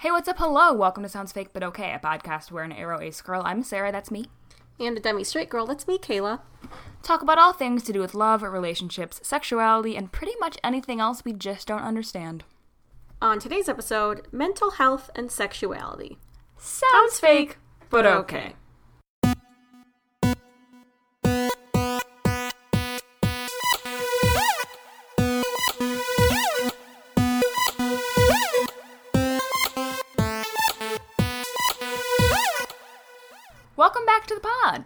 Hey, what's up? Hello. Welcome to Sounds Fake But Okay, a podcast where an aro ace girl, I'm Sarah, that's me, And a demi straight girl, that's me, Kayla. talk about all things to do with love, relationships, sexuality, and pretty much anything else we just don't understand. On today's episode, mental health and sexuality. Sounds fake, but okay. Welcome back to the pod.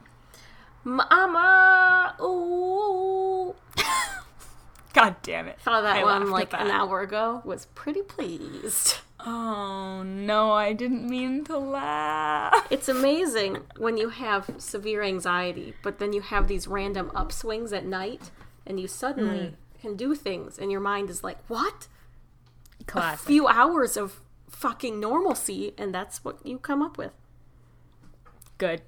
Mama, ooh. God damn it. Thought that I one like at an hour ago. Was pretty pleased. Oh no, I didn't mean to laugh. It's amazing when you have severe anxiety, but then you have these random upswings at night, and you suddenly hmm. can do things, and your mind is like, "What? A few hours of fucking normalcy," and that's what you come up with. Good.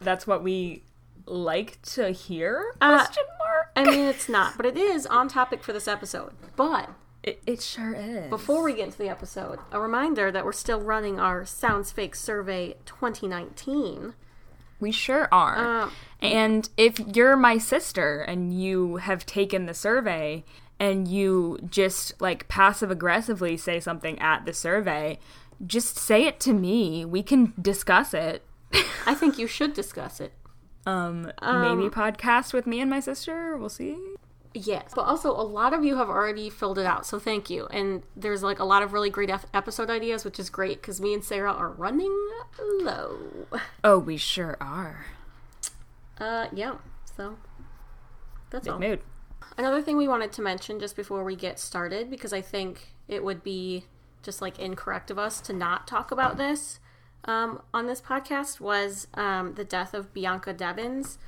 That's what we like to hear? Uh, Question mark. I mean, it's not, but it is on topic for this episode. But It, it sure is. Before we get into the episode, a reminder that we're still running our Sounds Fake Survey 2019. we sure are. Uh, and if you're my sister and you have taken the survey and you just like passive aggressively say something at the survey, just say it to me. We can discuss it. I think you should discuss it. Um, maybe podcast with me and my sister. We'll see. Yes. But also, a lot of you have already filled it out, so thank you. And there's like a lot of really great episode ideas, which is great because me and Sarah are running low. Oh, we sure are. Uh, yeah. So that's Big all. mood. Another thing we wanted to mention just before we get started, because I think it would be just like incorrect of us to not talk about this um, on this podcast, was um, the death of Bianca Devins.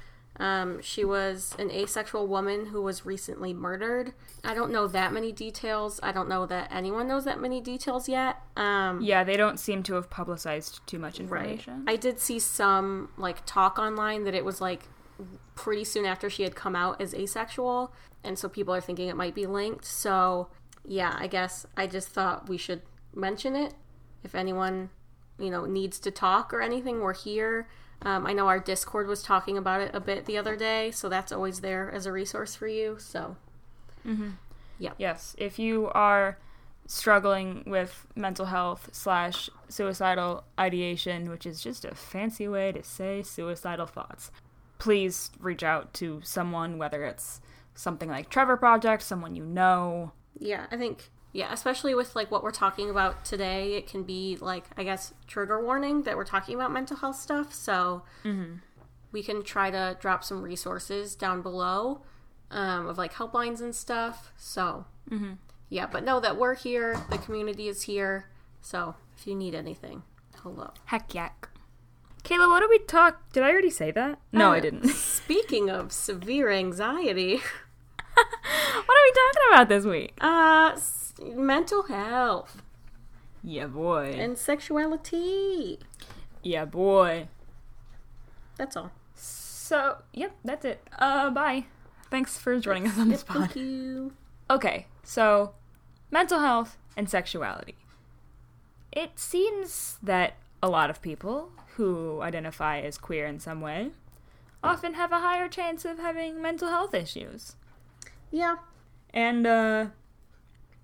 Um, she was an asexual woman who was recently murdered. I don't know that many details. I don't know that anyone knows that many details yet. Um, Yeah, they don't seem to have publicized too much Right. information. I did see some like talk online that it was like pretty soon after she had come out as asexual, and so people are thinking it might be linked. So yeah, I guess I just thought we should mention it. If anyone you know needs to talk or anything, we're here. Um, I know our Discord was talking about it a bit the other day, so that's always there as a resource for you. So yeah. Yes, if you are struggling with mental health slash suicidal ideation, which is just a fancy way to say suicidal thoughts, please reach out to someone, whether it's something like Trevor Project, someone you know. Yeah, I think yeah, especially with like what we're talking about today, it can be like I guess trigger warning that we're talking about mental health stuff. So we can try to drop some resources down below um, of like helplines and stuff. So yeah, but know that we're here. The community is here. So if you need anything, hello. Heck yak. Kayla, what did we talk? Did I already say that? No, I Uh, didn't. Speaking of severe anxiety, what are we talking about this week? uh, mental health Yeah, boy. and sexuality. yeah, boy. That's all. So, yep, that's it. Uh, bye. Thanks for joining us on this pod. Thank you. Okay, so mental health and sexuality. It seems that a lot of people who identify as queer in some way often have a higher chance of having mental health issues. Yeah. And, uh,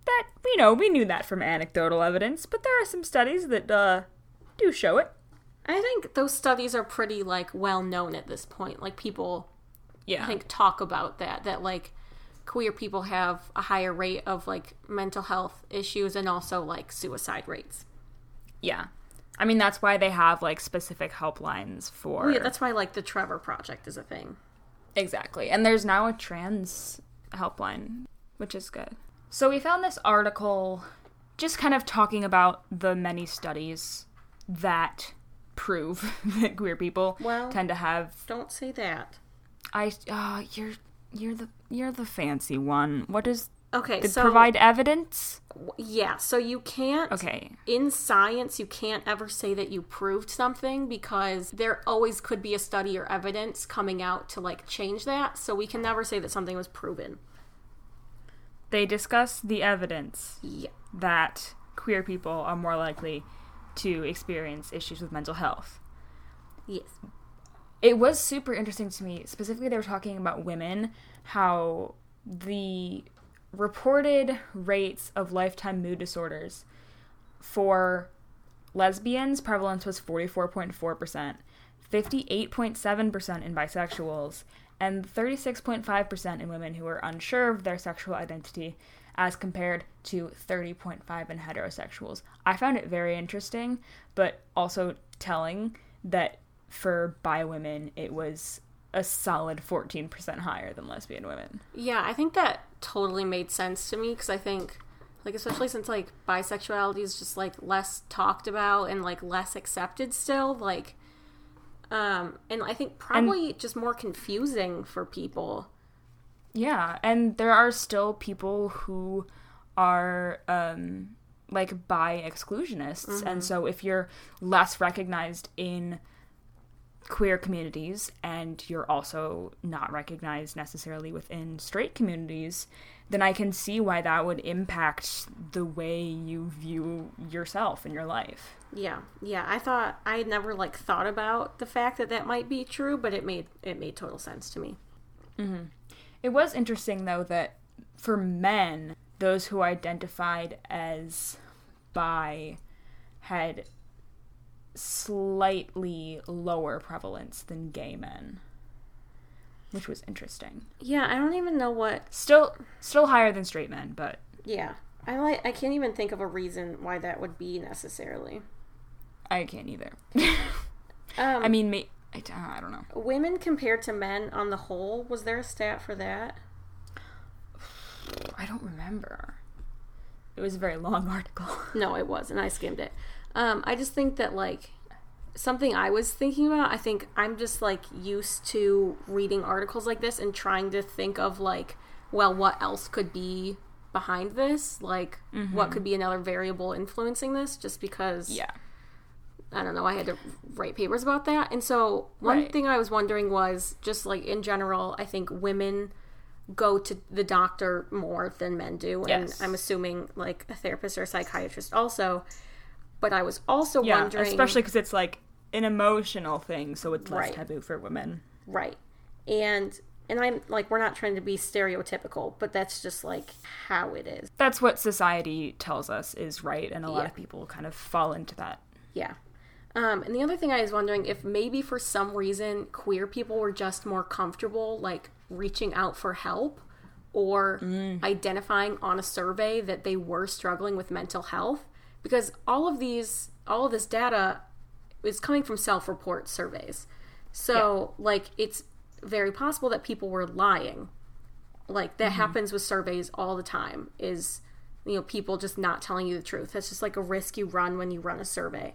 that, you know, we knew that from anecdotal evidence, but there are some studies that, uh, do show it. I think those studies are pretty like well known at this point. Like people Yeah. I think talk about that that like queer people have a higher rate of like mental health issues and also like suicide rates. yeah. I mean, that's why they have, like, specific helplines for. Yeah, that's why like the Trevor project is a thing. Exactly. And there's now a trans helpline, which is good. So we found this article just kind of talking about the many studies that prove that queer people Well- tend to have Don't say that. I uh you're you're the you're the fancy one. What is Okay, so provide evidence? yeah, so you can't Okay. in science you can't ever say that you proved something because there always could be a study or evidence coming out to like change that. So we can never say that something was proven. They discuss the evidence Yeah. that queer people are more likely to experience issues with mental health. Yes. It was super interesting to me. Specifically, they were talking about women, how the reported rates of lifetime mood disorders for lesbians prevalence was 44.4%, 58.7% in bisexuals, and 36.5% in women who are unsure of their sexual identity as compared to 30.5 in heterosexuals. I found it very interesting, but also telling that for bi women it was a solid 14% higher than lesbian women. Yeah, I think that totally made sense to me because I think like especially since like bisexuality is just like less talked about and like less accepted still like um and I think probably and, just more confusing for people. Yeah, and there are still people who are um like bi exclusionists mm-hmm. and so if you're less recognized in queer communities and you're also not recognized necessarily within straight communities, then I can see why that would impact the way you view yourself in your life. Yeah. Yeah, I thought I had never like thought about the fact that that might be true, but it made it made total sense to me. hmm It was interesting though that for men, those who identified as bi had slightly lower prevalence than gay men which was interesting. Yeah i don't even know what still still higher than straight men but yeah i like i can't even think of a reason why that would be necessarily. I can't either. Um, i mean me I, I don't know. women compared to men on the whole was there a stat for that? I don't remember. It was a very long article. No it was and i skimmed it um, I just think that like something I was thinking about. I think I'm just like used to reading articles like this and trying to think of like, well, what else could be behind this? Like, mm-hmm. what could be another variable influencing this? Just because, yeah. I don't know. I had to write papers about that. And so, one right. thing I was wondering was just like in general, I think women go to the doctor more than men do. Yes. And I'm assuming like a therapist or a psychiatrist also. But I was also yeah, wondering, especially because it's like an emotional thing, so it's less right. taboo for women. Right. And and I'm like we're not trying to be stereotypical, but that's just like how it is. That's what society tells us is right, and a lot of people kind of fall into that. Yeah. Um, and the other thing I was wondering if maybe for some reason queer people were just more comfortable like reaching out for help or mm. identifying on a survey that they were struggling with mental health because all of these all of this data is coming from self-report surveys. So yeah. like it's very possible that people were lying. Like that mm-hmm. happens with surveys all the time is you know people just not telling you the truth. That's just like a risk you run when you run a survey.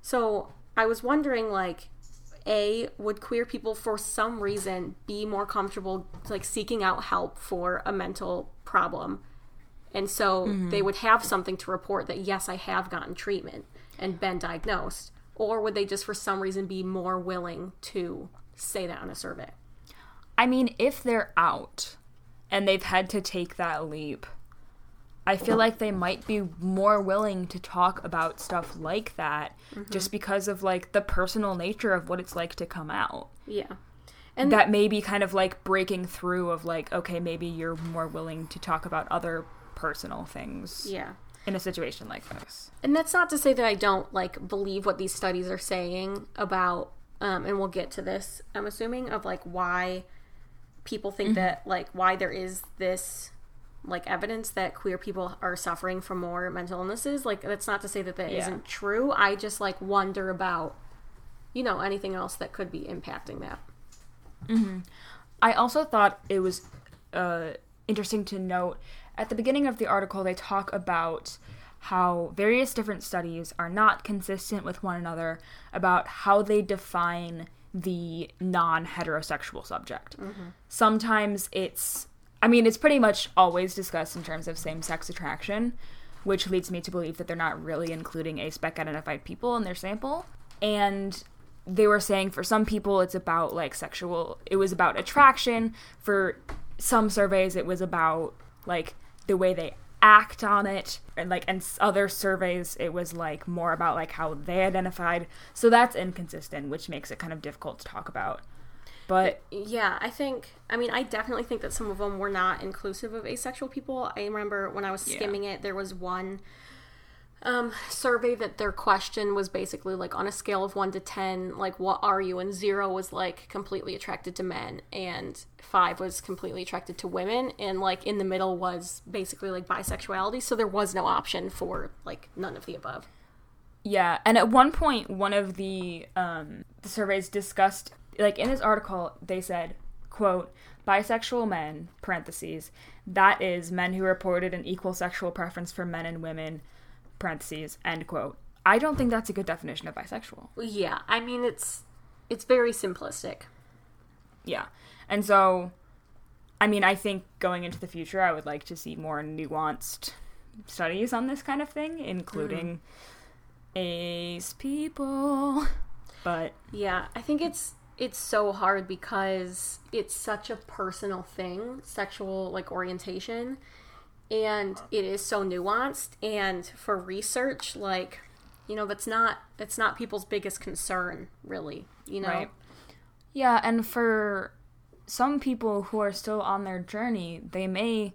So i was wondering like a would queer people for some reason be more comfortable like seeking out help for a mental problem and so mm-hmm. they would have something to report that, yes, I have gotten treatment and been diagnosed. Or would they just, for some reason, be more willing to say that on a survey? I mean, if they're out and they've had to take that leap, I feel like they might be more willing to talk about stuff like that mm-hmm. just because of like the personal nature of what it's like to come out. Yeah. And that may be kind of like breaking through of like, okay, maybe you're more willing to talk about other personal things. Yeah. In a situation like this. And that's not to say that I don't like believe what these studies are saying about um and we'll get to this, I'm assuming, of like why people think mm-hmm. that like why there is this like evidence that queer people are suffering from more mental illnesses. Like that's not to say that that yeah. not true. I just like wonder about you know anything else that could be impacting that. hmm I also thought it was uh, interesting to note at the beginning of the article, they talk about how various different studies are not consistent with one another about how they define the non heterosexual subject. Mm-hmm. Sometimes it's, I mean, it's pretty much always discussed in terms of same sex attraction, which leads me to believe that they're not really including a-spec identified people in their sample. And they were saying for some people it's about like sexual, it was about attraction. For some surveys, it was about like the way they act on it and like and other surveys it was like more about like how they identified. So that's inconsistent which makes it kind of difficult to talk about. But yeah i think i mean i definitely think that some of them were not inclusive of asexual people. I remember when i was skimming yeah. it there was one um, survey that their question was basically like on a scale of one to ten, like what are you? And zero was like completely attracted to men, and five was completely attracted to women, and like in the middle was basically like bisexuality. So there was no option for like none of the above. Yeah, and at one point, one of the um, the surveys discussed like in this article they said, "quote bisexual men parentheses that is men who reported an equal sexual preference for men and women." Parentheses end quote. I don't think that's a good definition of bisexual. Yeah i mean it's it's very simplistic. Yeah. And so i mean i think going into the future i would like to see more nuanced studies on this kind of thing including mm-hmm. ace people. But yeah i think it's it's so hard because it's such a personal thing sexual like orientation and it is so nuanced and for research like you know that's not that's not people's biggest concern really you know? Right. yeah and for some people who are still on their journey they may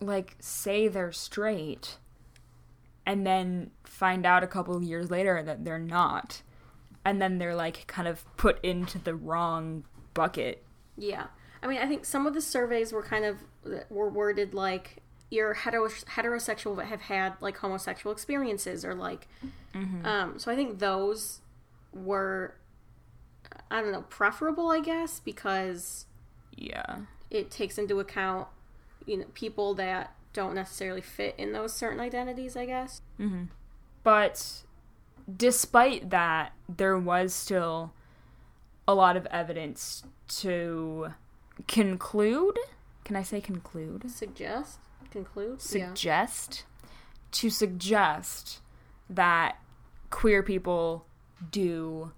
like say they're straight and then find out a couple years later that they're not. And then they're like kind of put into the wrong bucket. Yeah. I mean i think some of the surveys were kind of were worded like you're hetero- heterosexual but have had like homosexual experiences or like mm-hmm. um so i think those were i don't know preferable i guess because yeah it takes into account you know people that don't necessarily fit in those certain identities i guess mm-hmm. but despite that there was still a lot of evidence to conclude can i say conclude? Suggest? Conclude? Suggest? Yeah. to suggest that queer people do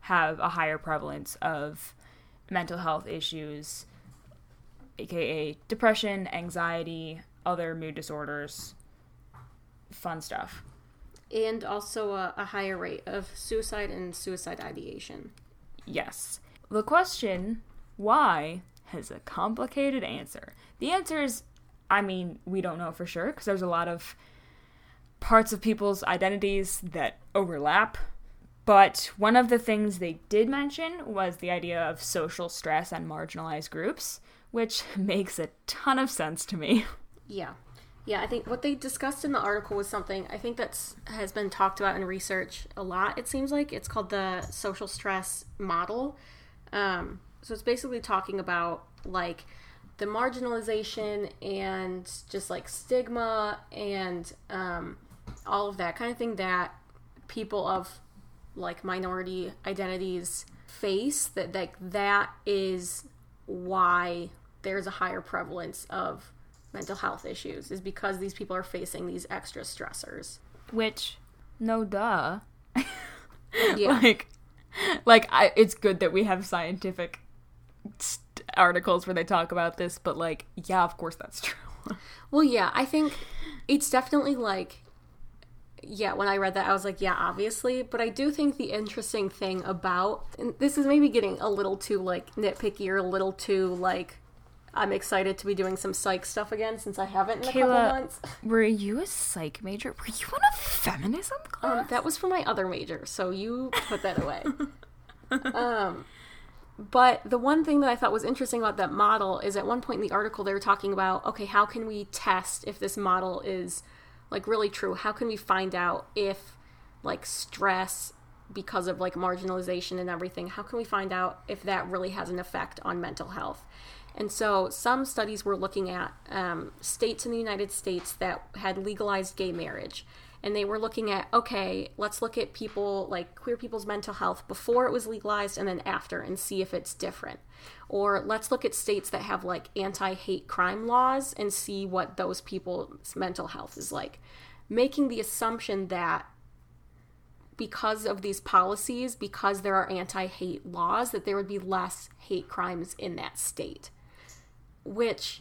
have a higher prevalence of mental health issues aka depression anxiety other mood disorders fun stuff. And also a, a higher rate of suicide and suicide ideation. Yes. The question why has a complicated answer the answer is I mean, we don't know for sure because there's a lot of parts of people's identities that overlap. But one of the things they did mention was the idea of social stress and marginalized groups, which makes a ton of sense to me. Yeah. Yeah, I think what they discussed in the article was something I think that's has been talked about in research a lot. It seems like it's called the social stress model. Um, so it's basically talking about like the marginalization and just like stigma and um, all of that kind of thing that people of like minority identities face that like that is why there's a higher prevalence of mental health issues is because these people are facing these extra stressors. Which no duh. Yeah. Like like I, it's good that we have scientific st- articles where they talk about this, but like, yeah, of course that's true. well, yeah, I think it's definitely like yeah, when I read that, I was like, yeah, obviously. But I do think the interesting thing about, and this is maybe getting a little too like nitpicky or a little too like, I'm excited to be doing some psych stuff again since I haven't in Kayla, a couple months. Were you a psych major? Were you in a feminism class? Um, that was for my other major, so you put that away. um, but the one thing that I thought was interesting about that model is at one point in the article they were talking about okay, how can we test if this model is like really true? How can we find out if like stress because of like marginalization and everything, how can we find out if that really has an effect on mental health? And so some studies were looking at um, states in the United States that had legalized gay marriage and they were looking at okay let's look at people like queer people's mental health before it was legalized and then after and see if it's different. Or let's look at states that have like anti-hate crime laws and see what those people's mental health is like. Making the assumption that because of these policies because there are anti-hate laws that there would be less hate crimes in that state. Which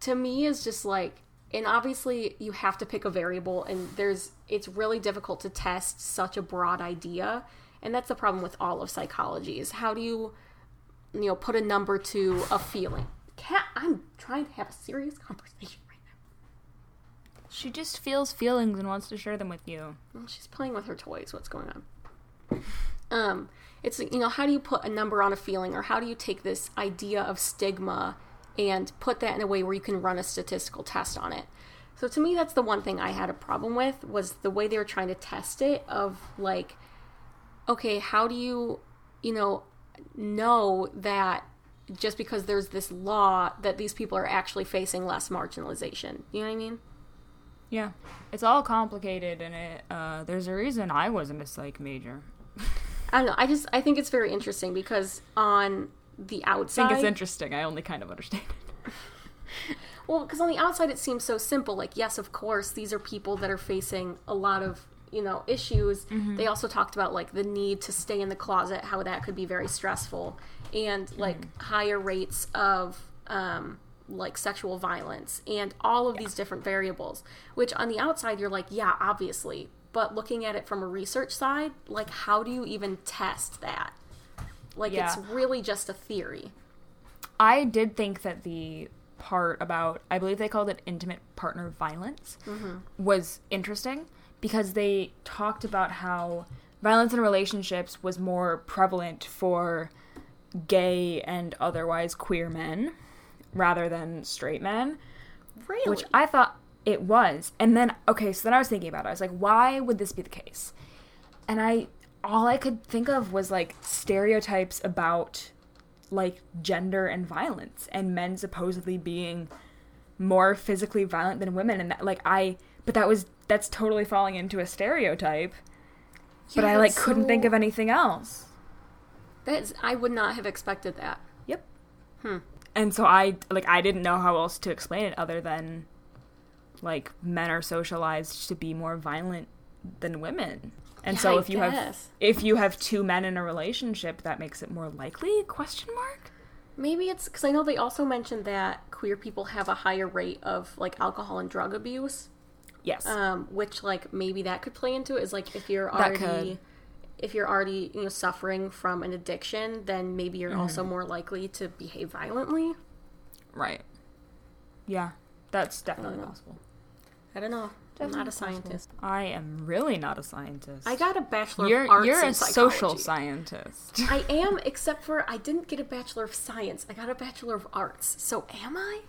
to me is just like and obviously you have to pick a variable and there's it's really difficult to test such a broad idea. And that's the problem with all of psychology is how do you you know put a number to a feeling? Cat i'm trying to have a serious conversation right now. She just feels feelings and wants to share them with you. Well, she's playing with her toys. What's going on? Um it's you know how do you put a number on a feeling or how do you take this idea of stigma and put that in a way where you can run a statistical test on it. So to me that's the one thing I had a problem with was the way they were trying to test it of like okay, how do you, you know, know that just because there's this law that these people are actually facing less marginalization. You know what I mean? Yeah. It's all complicated and it uh, there's a reason I wasn't a psych major. I don't know. I just I think it's very interesting because on the outside. I think it's interesting. I only kind of understand it. well, because on the outside it seems so simple. Like, yes, of course, these are people that are facing a lot of you know issues. Mm-hmm. They also talked about like the need to stay in the closet, how that could be very stressful, and like mm-hmm. higher rates of um, like sexual violence and all of yeah. these different variables. Which on the outside you're like, yeah, obviously. But looking at it from a research side, like how do you even test that? Like yeah. it's really just a theory. I did think that the part about I believe they called it intimate partner violence mm-hmm. was interesting because they talked about how violence in relationships was more prevalent for gay and otherwise queer men rather than straight men. Really? Which I thought it was. And then okay, so then I was thinking about it. I was like, why would this be the case? And I all I could think of was like stereotypes about like gender and violence and men supposedly being more physically violent than women and that like I but that was that's totally falling into a stereotype. Yeah, but I like so... couldn't think of anything else. That's I would not have expected that. Yep. Hmm. And so I like I didn't know how else to explain it other than like men are socialized to be more violent than women. And yeah, so if I you guess. have if you have two men in a relationship, that makes it more likely? Question mark. Maybe it's because I know they also mentioned that queer people have a higher rate of like alcohol and drug abuse. Yes. Um, which like maybe that could play into it is like if you're already if you're already you know suffering from an addiction, then maybe you're mm. also more likely to behave violently. Right. Yeah, that's definitely possible. I don't know. I'm not a scientist. I am really not a scientist. I got a bachelor you're, of arts. You're a social scientist. I am, except for I didn't get a bachelor of science. I got a bachelor of arts. So am I?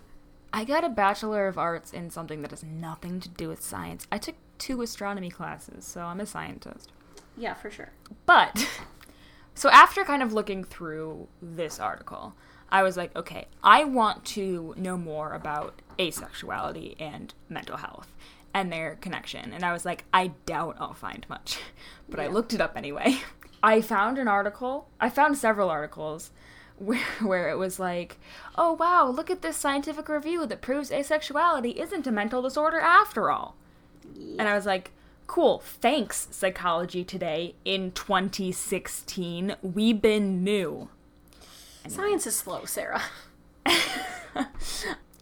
I got a bachelor of arts in something that has nothing to do with science. I took two astronomy classes, so I'm a scientist. Yeah, for sure. But so after kind of looking through this article, I was like, okay, I want to know more about asexuality and mental health and their connection. And I was like, I doubt I'll find much. But yeah. I looked it up anyway. I found an article, I found several articles where, where it was like, oh wow, look at this scientific review that proves asexuality isn't a mental disorder after all. Yeah. And I was like, cool, thanks, Psychology Today in 2016. We've been new. Science is slow, Sarah.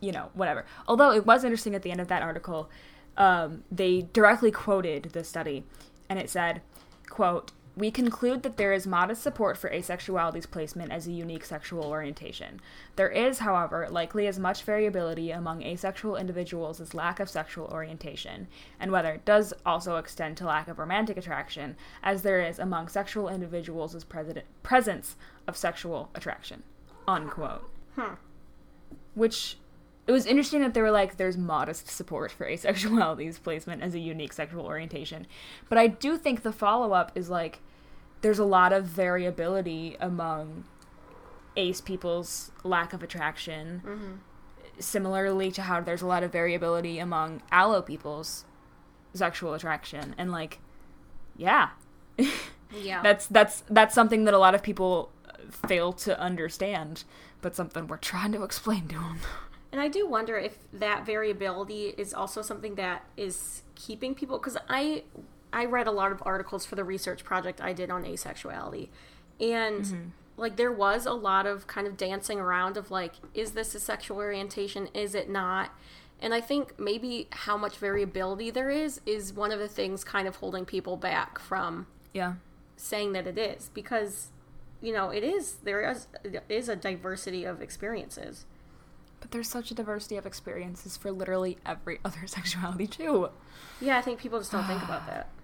you know, whatever. Although it was interesting at the end of that article um, they directly quoted the study, and it said, "quote We conclude that there is modest support for asexuality's placement as a unique sexual orientation. There is, however, likely as much variability among asexual individuals as lack of sexual orientation, and whether it does also extend to lack of romantic attraction, as there is among sexual individuals as pres- presence of sexual attraction." Unquote. Huh. Which it was interesting that they were like, there's modest support for asexuality's placement as a unique sexual orientation. But I do think the follow up is like, there's a lot of variability among ace people's lack of attraction. Mm-hmm. Similarly to how there's a lot of variability among allo people's sexual attraction. And like, yeah. yeah. that's that's that's something that a lot of people fail to understand, but something we're trying to explain to them. And I do wonder if that variability is also something that is keeping people because I I read a lot of articles for the research project I did on asexuality. And mm-hmm. like there was a lot of kind of dancing around of like is this a sexual orientation is it not? And I think maybe how much variability there is is one of the things kind of holding people back from yeah saying that it is because you know it is there is is a diversity of experiences. But there's such a diversity of experiences for literally every other sexuality too. Yeah, I think people just don't think about that.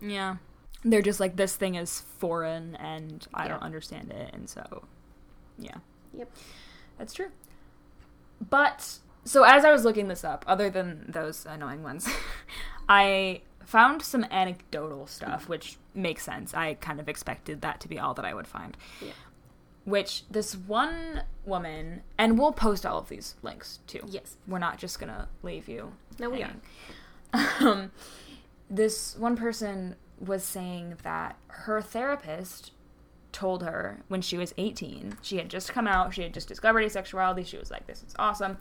Yeah. They're just like this thing is foreign and I yeah. don't understand it and so yeah. Yep. That's true. But so as I was looking this up, other than those annoying ones, I found some anecdotal stuff, mm. which makes sense. I kind of expected that to be all that I would find. Yeah. Which this one woman, and we'll post all of these links too. Yes. We're not just gonna leave you. No, we are. Um, this one person was saying that her therapist told her when she was 18. She had just come out, she had just discovered asexuality. She was like, this is awesome.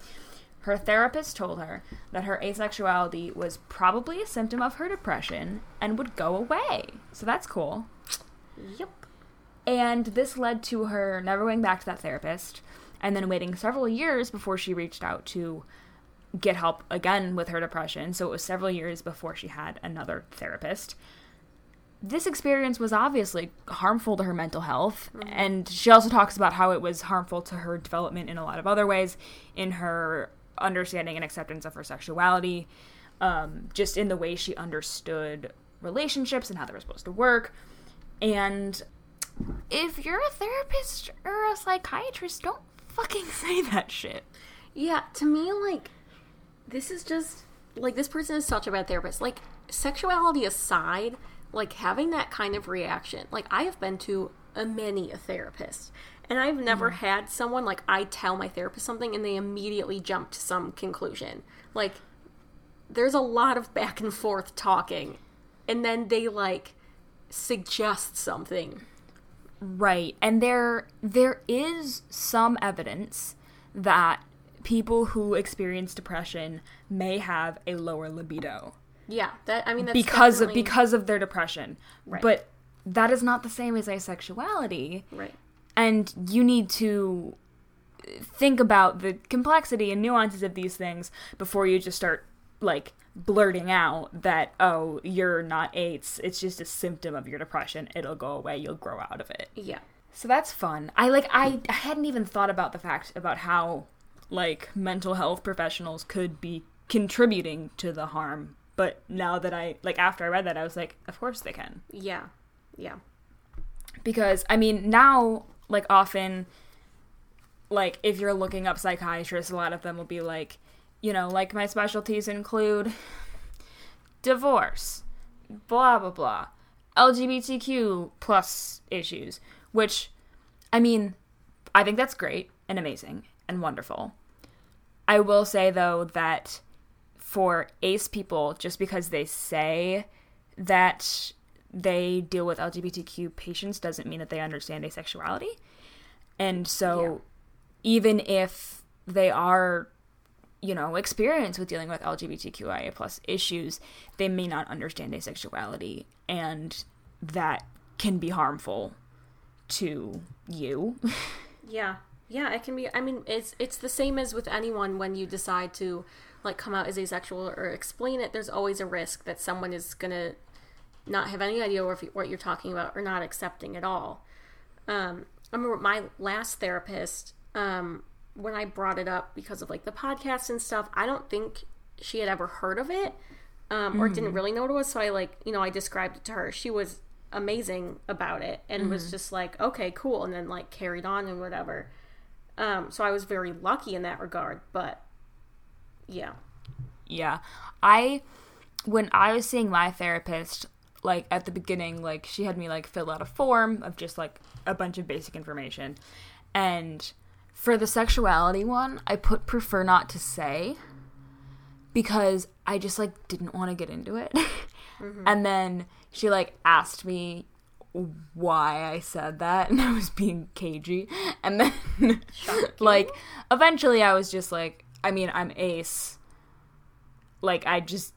Her therapist told her that her asexuality was probably a symptom of her depression and would go away. So that's cool. Yep. And this led to her never going back to that therapist and then waiting several years before she reached out to get help again with her depression. So it was several years before she had another therapist this experience was obviously harmful to her mental health. Mm-hmm. And she also talks about how it was harmful to her development in a lot of other ways, in her understanding and acceptance of her sexuality, um, just in the way she understood relationships and how they were supposed to work. And if you're a therapist or a psychiatrist, don't fucking say that shit. Yeah, to me, like, this is just, like, this person is such a bad therapist. Like, sexuality aside, like having that kind of reaction. Like I have been to a many a therapist and I've never mm. had someone like I tell my therapist something and they immediately jump to some conclusion. Like there's a lot of back and forth talking and then they like suggest something. Right. And there there is some evidence that people who experience depression may have a lower libido. Yeah, that I mean because definitely... of because of their depression. Right. But that is not the same as asexuality. Right. And you need to think about the complexity and nuances of these things before you just start like blurting out that oh you're not ace. It's just a symptom of your depression. It'll go away. You'll grow out of it. Yeah. So that's fun. I like I, I hadn't even thought about the fact about how like mental health professionals could be contributing to the harm. But now that I like after I read that, I was like, of course they can. Yeah. Yeah. Because I mean, now like often like if you're looking up psychiatrists, a lot of them will be like, you know, like my specialties include divorce, blah blah blah, LGBTQ plus issues, which I mean, I think that's great and amazing and wonderful. I will say though that for ace people just because they say that they deal with LGBTQ patients doesn't mean that they understand asexuality. And so yeah. even if they are you know experience with dealing with LGBTQIA plus issues, they may not understand asexuality and that can be harmful to you. yeah. Yeah, it can be I mean it's it's the same as with anyone when you decide to like come out as asexual or explain it, there's always a risk that someone is gonna not have any idea what you're talking about or not accepting at all. Um, I remember my last therapist um, when I brought it up because of like the podcast and stuff. I don't think she had ever heard of it um, mm-hmm. or didn't mm-hmm. really know what it was. So I like you know I described it to her. She was amazing about it and mm-hmm. was just like okay cool and then like carried on and whatever. Um, so I was very lucky in that regard, but yeah. Yeah. I when I was seeing my therapist like at the beginning like she had me like fill out a form of just like a bunch of basic information. And for the sexuality one, I put prefer not to say because I just like didn't want to get into it. Mm-hmm. And then she like asked me why I said that and I was being cagey. And then like eventually I was just like I mean, I'm ace. Like, I just,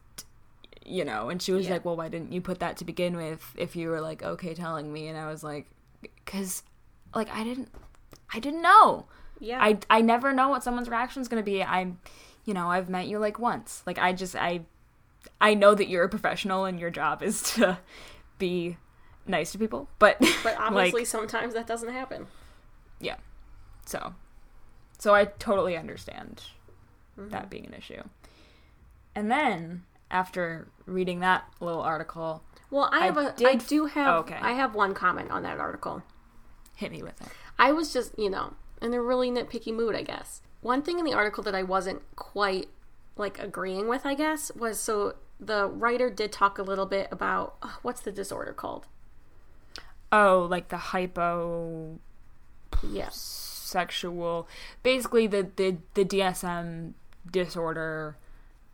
you know, and she was yeah. like, well, why didn't you put that to begin with if you were like, okay, telling me? And I was like, because, like, I didn't, I didn't know. Yeah. I, I never know what someone's reaction is going to be. I'm, you know, I've met you like once. Like I just I I know that you're a professional and your job is to be nice to people, but but obviously like, sometimes that doesn't happen. Yeah. So so I totally understand mm-hmm. that being an issue. And then after reading that little article, well, I have I a did, I do have oh, okay. I have one comment on that article. Hit me with it. I was just, you know, in a really nitpicky mood, I guess. One thing in the article that I wasn't quite like agreeing with, I guess, was so the writer did talk a little bit about uh, what's the disorder called? Oh, like the hypo yes sexual basically the the the DSM disorder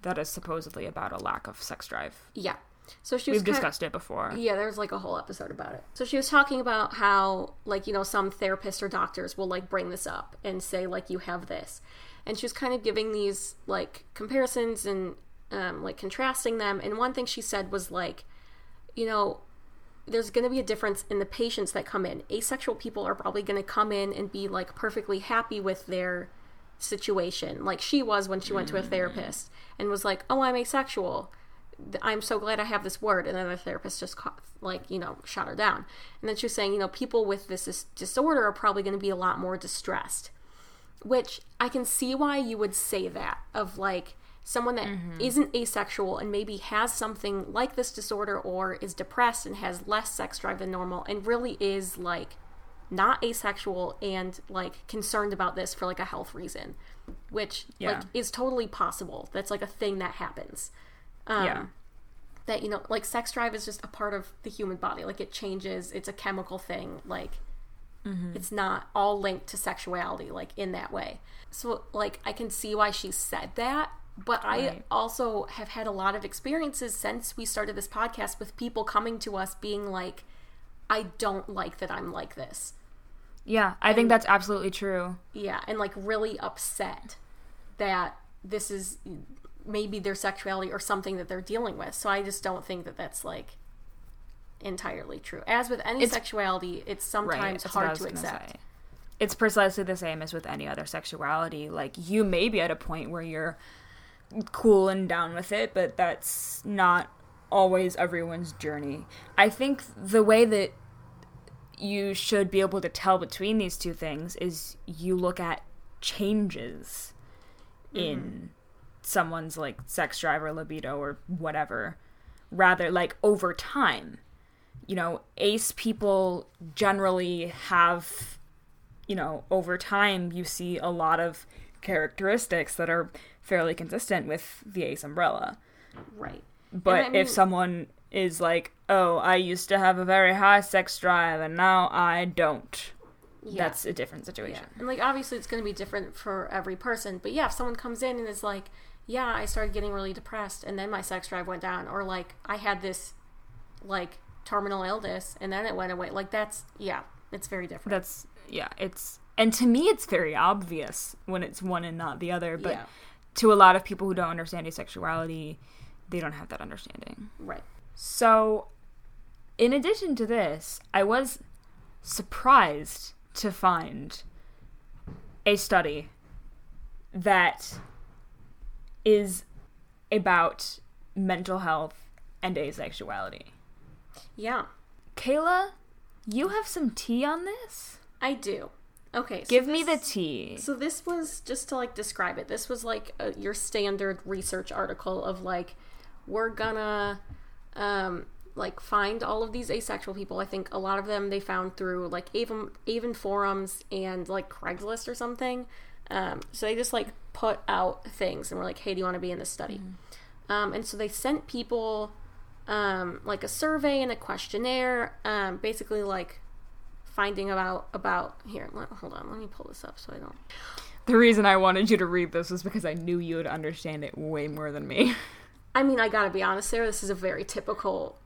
that is supposedly about a lack of sex drive. Yeah. So she was We've discussed of, it before. Yeah, there's like a whole episode about it. So she was talking about how like, you know, some therapists or doctors will like bring this up and say like you have this. And she was kind of giving these like comparisons and um, like contrasting them. And one thing she said was like, you know, there's going to be a difference in the patients that come in. Asexual people are probably going to come in and be like perfectly happy with their situation, like she was when she went to a therapist and was like, "Oh, I'm asexual." I'm so glad I have this word. And then the therapist just caught, like, you know, shot her down. And then she was saying, you know, people with this, this disorder are probably going to be a lot more distressed, which I can see why you would say that of like, someone that mm-hmm. not asexual and maybe has something like this disorder or is depressed and has less sex drive than normal and really is like not asexual and like concerned about this for like a health reason which yeah. like is totally possible that's like a thing that happens um, yeah that you know like sex drive is just a part of the human body like it changes it's a chemical thing like mm-hmm. it's not all linked to sexuality like in that way so like i can see why she said that but right. I also have had a lot of experiences since we started this podcast with people coming to us being like, I don't like that I'm like this. Yeah, I and, think that's absolutely true. Yeah, and like really upset that this is maybe their sexuality or something that they're dealing with. So I just don't think that that's like entirely true. As with any it's, sexuality, it's sometimes right, hard to accept. Say. It's precisely the same as with any other sexuality. Like you may be at a point where you're cool and down with it, but that's not always everyone's journey. I think the way that you should be able to tell between these two things is you look at changes mm-hmm. in someone's like sex drive or libido or whatever rather like over time you know ace people generally have you know over time you see a lot of characteristics that are fairly consistent with the ace umbrella. Right. But I mean, if someone is like, "Oh, I used to have a very high sex drive and now I don't." Yeah. That's a different situation. Yeah. And like obviously it's going to be different for every person, but yeah, if someone comes in and is like, "Yeah, I started getting really depressed and then my sex drive went down," or like I had this like terminal illness and then it went away. Like that's yeah, it's very different. That's yeah, it's and to me it's very obvious when it's one and not the other, but yeah to a lot of people who don't understand asexuality, they don't have that understanding. Right. So, in addition to this, I was surprised to find a study that is about mental health and asexuality. Yeah. Kayla, you have some tea on this? I do. Okay, so give this, me the tea. So this was just to like describe it. This was like a, your standard research article of like we're gonna um like find all of these asexual people. I think a lot of them they found through like AVEN AVEN forums and like Craigslist or something. Um, so they just like put out things and were like, "Hey, do you want to be in this study?" Mm-hmm. Um, and so they sent people um, like a survey and a questionnaire, um, basically like finding about about here. Let, hold on, let me pull this up so I don't. The reason I wanted you to read this was because I knew you would understand it way more than me. I mean, I gotta be honest, Sarah. This is a very typical.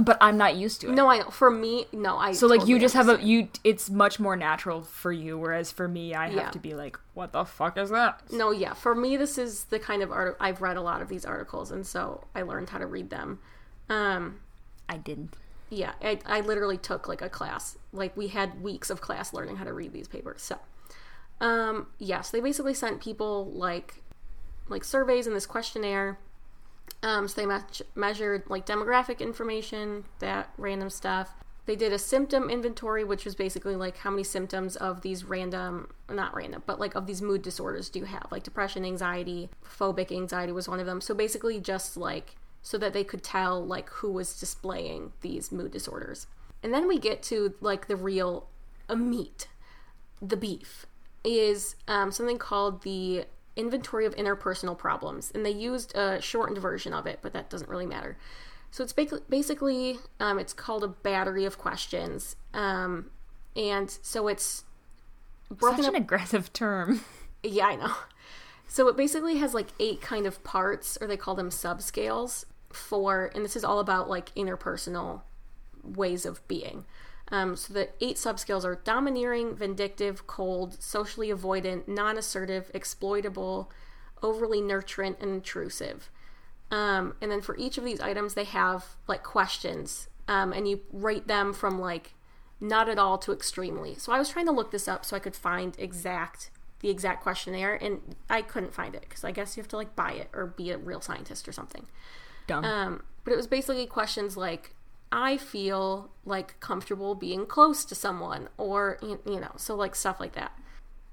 But I'm not used to it. No, I know. For me, no, I. So totally like, you just understand. have a you. It's much more natural for you, whereas for me, I have yeah. to be like, "What the fuck is that?" No, yeah. For me, this is the kind of art. I've read a lot of these articles, and so I learned how to read them. Um, I didn't. Yeah, I, I literally took like a class. Like we had weeks of class learning how to read these papers. So, Um, yes, they basically sent people like like surveys and this questionnaire. Um, so they me- measured like demographic information, that random stuff. They did a symptom inventory, which was basically like how many symptoms of these random, not random, but like of these mood disorders do you have? Like depression, anxiety, phobic anxiety was one of them. So basically, just like so that they could tell like who was displaying these mood disorders. And then we get to like the real meat, the beef, is um, something called the inventory of interpersonal problems. And they used a shortened version of it, but that doesn't really matter. So it's basically, um, it's called a battery of questions. Um, and so it's broken Such an up- aggressive term. Yeah, I know. So it basically has like eight kind of parts, or they call them subscales for, and this is all about like interpersonal ways of being. Um, so the eight subscales are domineering, vindictive, cold, socially avoidant, non-assertive, exploitable, overly nurturant, and intrusive. Um, and then for each of these items, they have like questions, um, and you rate them from like not at all to extremely. So I was trying to look this up so I could find exact the exact questionnaire, and I couldn't find it because I guess you have to like buy it or be a real scientist or something. Dumb. Um, but it was basically questions like I feel like comfortable being close to someone, or you know, so like stuff like that.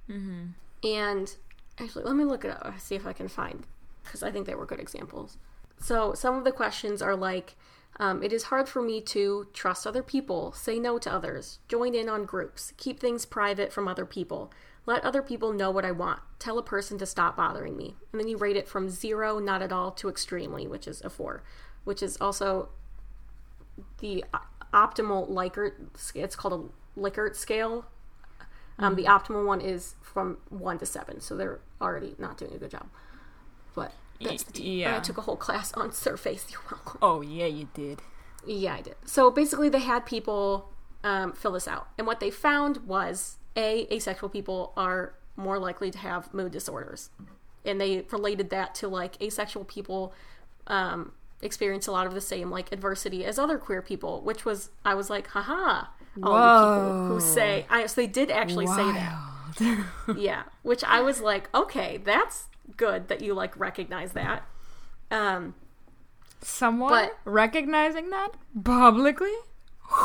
Mm-hmm. And actually, let me look it up, see if I can find, because I think they were good examples. So some of the questions are like, um, it is hard for me to trust other people, say no to others, join in on groups, keep things private from other people, let other people know what I want, tell a person to stop bothering me. And then you rate it from zero, not at all, to extremely, which is a four, which is also the optimal Likert. It's called a Likert scale. Um, mm-hmm. The optimal one is from one to seven, so they're already not doing a good job. But that's the yeah. I took a whole class on surface. You're welcome. Oh yeah, you did. Yeah, I did. So basically, they had people um, fill this out, and what they found was a asexual people are more likely to have mood disorders, and they related that to like asexual people um, experience a lot of the same like adversity as other queer people, which was I was like, haha. All Whoa. the people who say I so they did actually Wild. say that. yeah. Which I was like, okay, that's good that you like recognize that. Um Someone but, recognizing that publicly?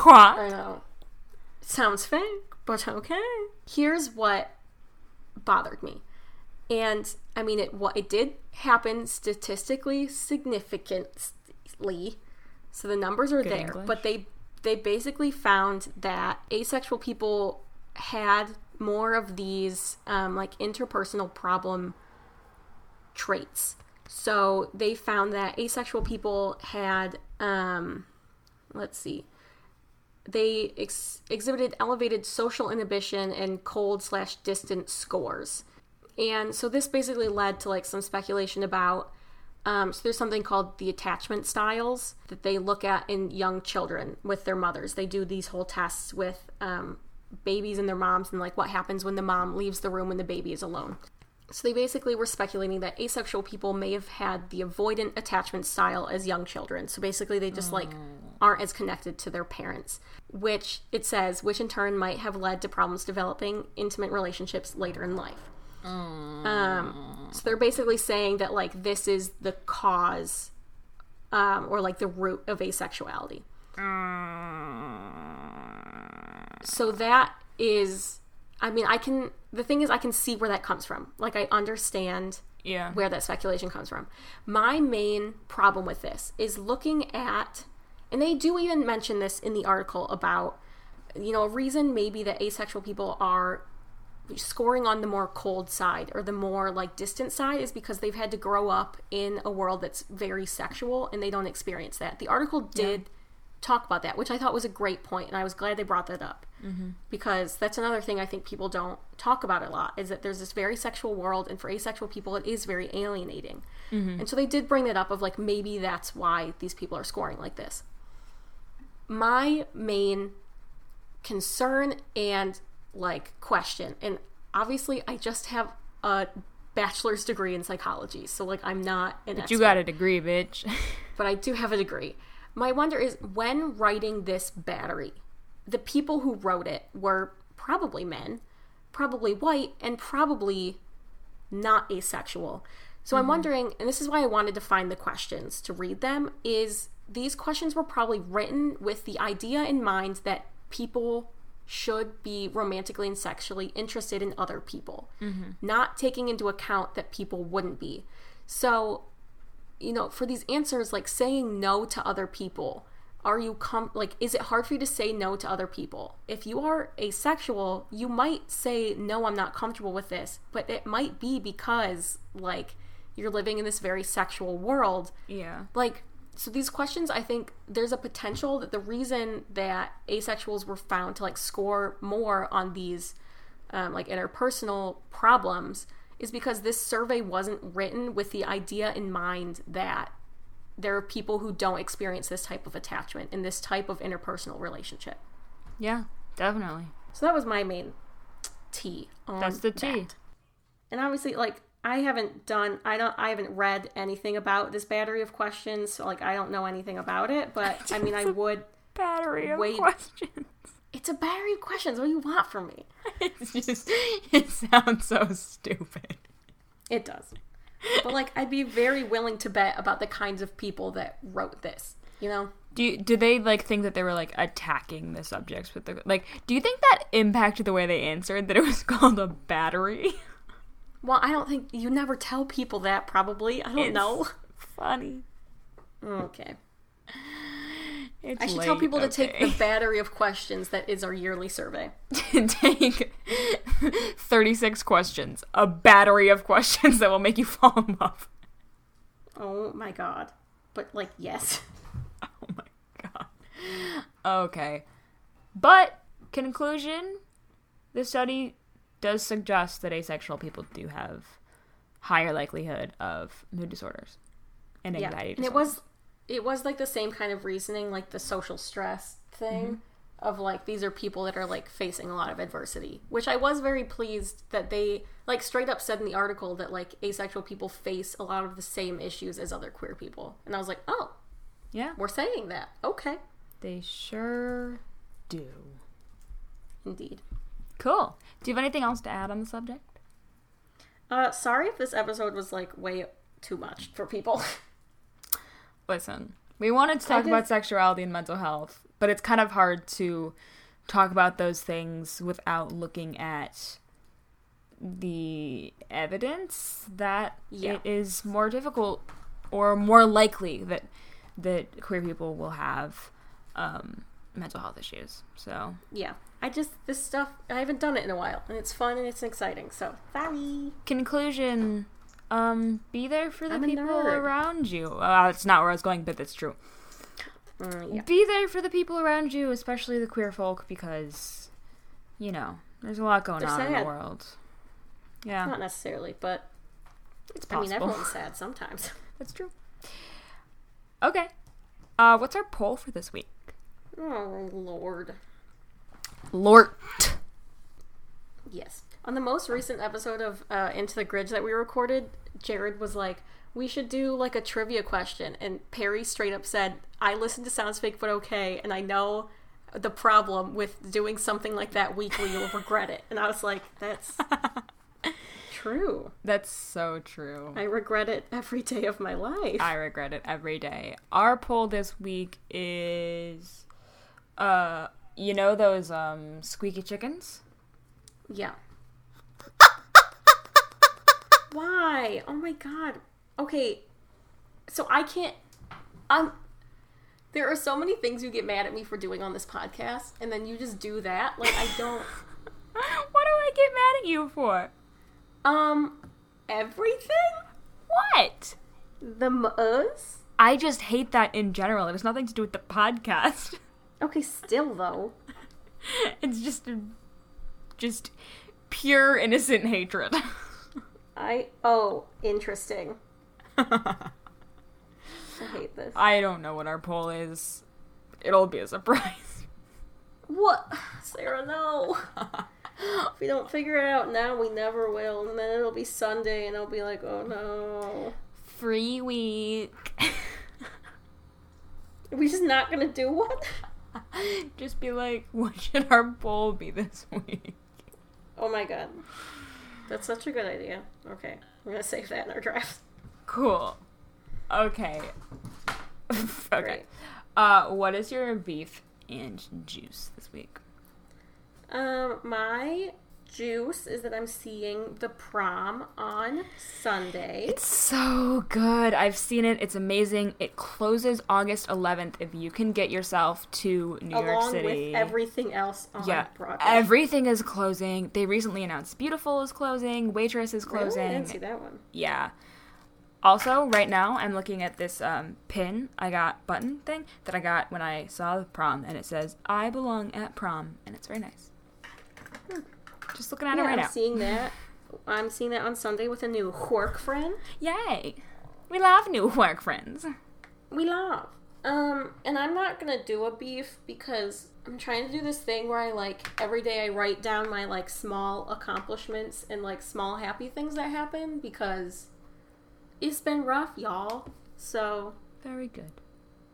What? I know. Sounds fake, but okay. Here's what bothered me. And I mean, it what it did happen statistically significantly. So the numbers are Good there, English. but they they basically found that asexual people had more of these um, like interpersonal problem traits. So they found that asexual people had, um, let's see, they ex- exhibited elevated social inhibition and cold slash distant scores. And so this basically led to like some speculation about. Um, so there's something called the attachment styles that they look at in young children with their mothers. They do these whole tests with um, babies and their moms and like what happens when the mom leaves the room when the baby is alone. So they basically were speculating that asexual people may have had the avoidant attachment style as young children. So basically they just like oh. aren't as connected to their parents, which it says, which in turn might have led to problems developing intimate relationships later in life. Um, so they're basically saying that like this is the cause, um, or like the root of asexuality. So that is, I mean, I can. The thing is, I can see where that comes from. Like I understand. Yeah. Where that speculation comes from. My main problem with this is looking at, and they do even mention this in the article about, you know, a reason maybe that asexual people are scoring on the more cold side or the more like distant side is because they've had to grow up in a world that's very sexual and they don't experience that. The article did yeah. talk about that, which I thought was a great point, and I was glad they brought that up mm-hmm. because that's another thing I think people don't talk about a lot is that there's this very sexual world, and for asexual people, it is very alienating. Mm-hmm. And so they did bring that up of like maybe that's why these people are scoring like this. My main concern and like question. And obviously, I just have a bachelor's degree in psychology, so like I'm not an. But expert, you got a degree, bitch. but I do have a degree. My wonder is when writing this battery, the people who wrote it were probably men, probably white, and probably not asexual. So mm-hmm. I'm wondering, and this is why I wanted to find the questions to read them, is these questions were probably written with the idea in mind that people should be romantically and sexually interested in other people, mm-hmm. not taking into account that people wouldn't be. So, you know, for these answers, like saying no to other people, are you com like is it hard for you to say no to other people if you are asexual you might say no i'm not comfortable with this but it might be because like you're living in this very sexual world yeah like so these questions i think there's a potential that the reason that asexuals were found to like score more on these um, like interpersonal problems is because this survey wasn't written with the idea in mind that there are people who don't experience this type of attachment in this type of interpersonal relationship. Yeah, definitely. So that was my main T on That's the T. That. And obviously like I haven't done I don't I haven't read anything about this battery of questions, so like I don't know anything about it, but I mean I would battery of wait. questions. It's a battery of questions. What do you want from me? It's just it sounds so stupid. It does but like I'd be very willing to bet about the kinds of people that wrote this. You know? Do you, do they like think that they were like attacking the subjects with the like? Do you think that impacted the way they answered that it was called a battery? Well, I don't think you never tell people that. Probably, I don't it's know. Funny. Okay. It's I should late, tell people okay. to take the battery of questions that is our yearly survey. take 36 questions, a battery of questions that will make you fall in love. Oh my god. But, like, yes. Oh my god. Okay. But, conclusion the study does suggest that asexual people do have higher likelihood of mood disorders and anxiety yeah. And it was it was like the same kind of reasoning, like the social stress thing. Mm-hmm. Of like these are people that are like facing a lot of adversity, which I was very pleased that they like straight up said in the article that like asexual people face a lot of the same issues as other queer people, and I was like, oh, yeah, we're saying that. Okay, they sure do. Indeed. Cool. Do you have anything else to add on the subject? Uh, sorry if this episode was like way too much for people. listen, we wanted to talk about sexuality and mental health, but it's kind of hard to talk about those things without looking at the evidence that yeah. it is more difficult or more likely that that queer people will have um, mental health issues. So yeah, I just this stuff I haven't done it in a while, and it's fun and it's exciting. So sorry. Conclusion: um, be there for the I'm people around you. Uh, that's not where I was going, but that's true. Mm, yeah. Be there for the people around you, especially the queer folk, because you know there's a lot going They're on sad. in the world. Yeah, not necessarily, but it's possible. I mean, everyone's sad sometimes. That's true. Okay, uh, what's our poll for this week? Oh Lord, Lort. Yes. On the most recent episode of uh, Into the Gridge that we recorded, Jared was like, we should do like a trivia question. And Perry straight up said, I listen to Sounds Fake But Okay, and I know the problem with doing something like that weekly, you'll regret it. And I was like, that's true. That's so true. I regret it every day of my life. I regret it every day. Our poll this week is uh you know those um squeaky chickens? Yeah. Why? Oh my god. Okay. So I can't I'm there are so many things you get mad at me for doing on this podcast and then you just do that. Like I don't What do I get mad at you for? Um everything? What? The us? I just hate that in general. It has nothing to do with the podcast. Okay, still though. it's just just pure innocent hatred. I oh, interesting. I hate this. I don't know what our poll is. It'll be a surprise. What? Sarah, no. if we don't figure it out now, we never will. And then it'll be Sunday and I'll be like, oh no. Free week. Are we just not gonna do one? just be like, what should our poll be this week? Oh my god. That's such a good idea. Okay. We're gonna save that in our draft. Cool. Okay. okay. Uh, what is your beef and juice this week? Um, my juice is that I'm seeing the prom on Sunday. It's so good. I've seen it. It's amazing. It closes August 11th. If you can get yourself to New Along York City, with everything else on yeah, Broadway. everything is closing. They recently announced Beautiful is closing. Waitress is Really? closing. I didn't see that one. Yeah. Also, right now, I'm looking at this um, pin I got button thing that I got when I saw the prom, and it says "I belong at prom," and it's very nice. Just looking at Yeah, it right I'm now. seeing that. I'm seeing that on Sunday with a new work friend. Yay! We love new work friends. We love. Um, and I'm not gonna do a beef because I'm trying to do this thing where I like every day I write down my like small accomplishments and like small happy things that happen because it's been rough, y'all. So Very good.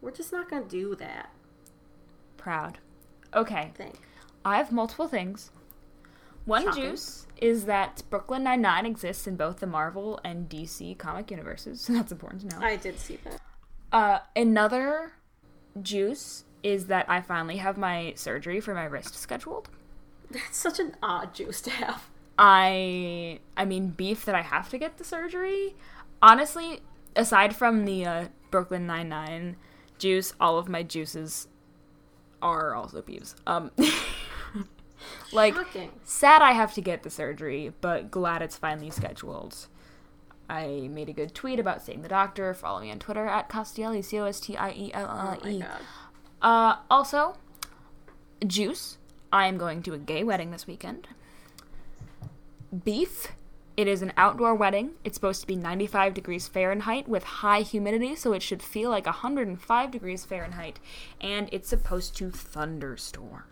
we're just not gonna do that Proud. Okay. I have multiple things. One Shocking. juice is that Brooklyn Nine Nine exists in both the Marvel and DC comic universes. So that's important to know. I did see that. Uh, another juice is that I finally have my surgery for my wrist scheduled. That's such an odd juice to have. I I mean beef that I have to get the surgery. Honestly, aside from the uh, Brooklyn Nine Nine juice, all of my juices are also beefs. Um, like Shocking. sad I have to get the surgery, but glad it's finally scheduled. I made a good tweet about seeing the doctor. Follow me on Twitter at Costielli, C O S T I E L Oh L E. god. Uh, also, juice. I am going to a gay wedding this weekend. Beef. It is an outdoor wedding. It's supposed to be 95 degrees Fahrenheit with high humidity, so it should feel like 105 degrees Fahrenheit. And it's supposed to thunderstorm.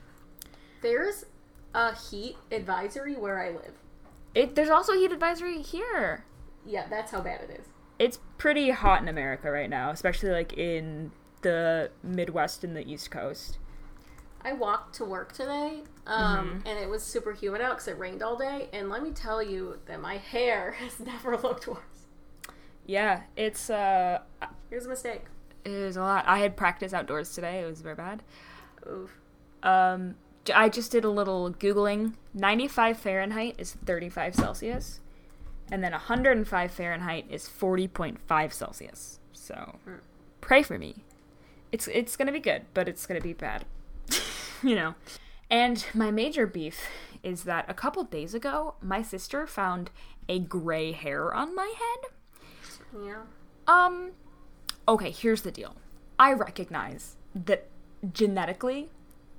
There's a heat advisory where I live. It, there's also a heat advisory here. Yeah, that's how bad it is. It's pretty hot in America right now, especially like in the Midwest and the East Coast. I walked to work today, um, and it was super humid out because it rained all day. And let me tell you that my hair has never looked worse. Yeah, it's uh Here's a mistake. It was a lot. I had practice outdoors today. It was very bad. Oof. Um, I just did a little googling. 95 Fahrenheit is 35 Celsius, and then 105 Fahrenheit is 40.5 Celsius. So, Hmm. pray for me. It's it's gonna be good, but it's gonna be bad. you know. And my major beef is that a couple days ago, my sister found a gray hair on my head. Yeah. Um, okay, here's the deal. I recognize that genetically,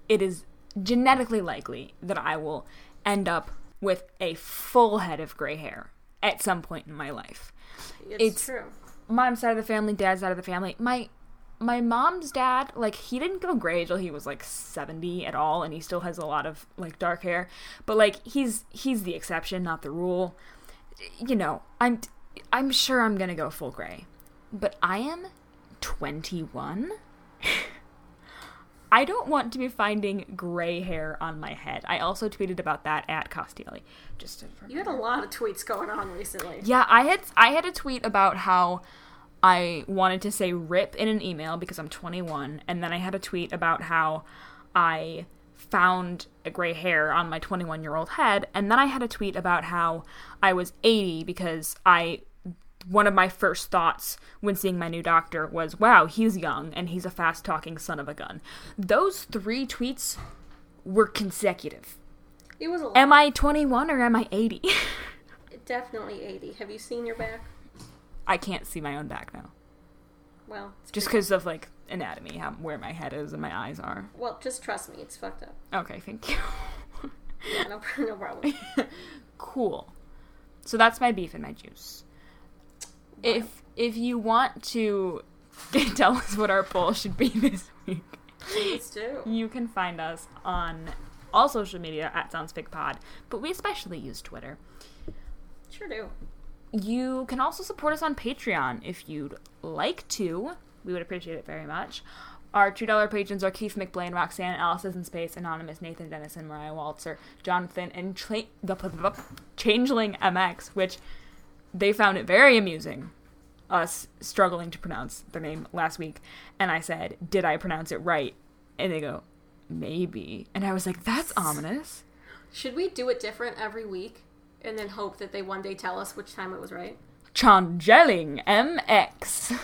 it is genetically likely that I will end up with a full head of gray hair at some point in my life. It's, It's- true. Mom's side of the family, dad's side of the family. My my mom's dad, like he didn't go gray until he was like 70 at all and he still has a lot of like dark hair, but like he's he's the exception, not the rule. You know, I'm I'm sure I'm going to go full gray. But I am 21. I don't want to be finding gray hair on my head. I also tweeted about that at Costielli. Just to You had a lot of tweets going on recently. yeah, I had I had a tweet about how I wanted to say rip in an email because I'm 21, and then I had a tweet about how I found a gray hair on my 21 year old head, and then I had a tweet about how I was 80 because I one of my first thoughts when seeing my new doctor was, wow, he's young and he's a fast talking son of a gun. Those three tweets were consecutive. It was a lot. Am I 21 or am I 80? Definitely 80. Have you seen your back? I can't see my own back now. Well, it's Just because of like anatomy, how, where my head is and my eyes are. Well, just trust me, it's fucked up. Okay, thank you. Yeah, no, no problem. cool. So that's my beef and my juice. If if you want to tell us what our poll should be this week, Please do. you can find us on all social media at SoundsFakePod, but we especially use Twitter. Sure do. You can also support us on Patreon if you'd like to. We would appreciate it very much. Our $2 patrons are Keith McBlain, Roxanne, Alice is in Space, Anonymous, Nathan Dennison, Mariah Waltzer, Jonathan, and Tra- the Changeling MX, which they found it very amusing, us struggling to pronounce their name last week. And I said, Did I pronounce it right? And they go, Maybe. And I was like, That's ominous. Should we do it different every week and then hope that they one day tell us which time it was right? Changeling MX.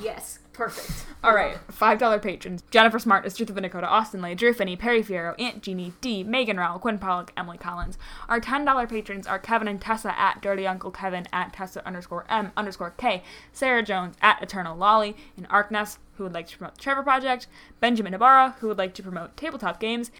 Yes, perfect. All right, $5 patrons. Jennifer Smart, Estrutha Vinicota, Austin Lay, Drew Finney, Perry Fierro, Aunt Jeannie, D, Megan Rowell, Quinn Pollock, Emily Collins. Our $10 patrons are Kevin and Tessa at Dirty Uncle Kevin at Tessa underscore M underscore K, Sarah Jones at Eternal Lolly, and Arkness, who would like to promote the Trevor Project, Benjamin Ibarra, who would like to promote tabletop games,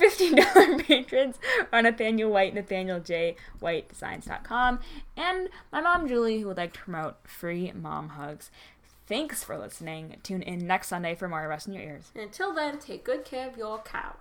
$15 patrons are Nathaniel White, Nathaniel J. White Designs.com, and my mom Julie, who would like to promote free mom hugs. Thanks for listening. Tune in next Sunday for more Rest in Your Ears. And Until then, take good care of your cow.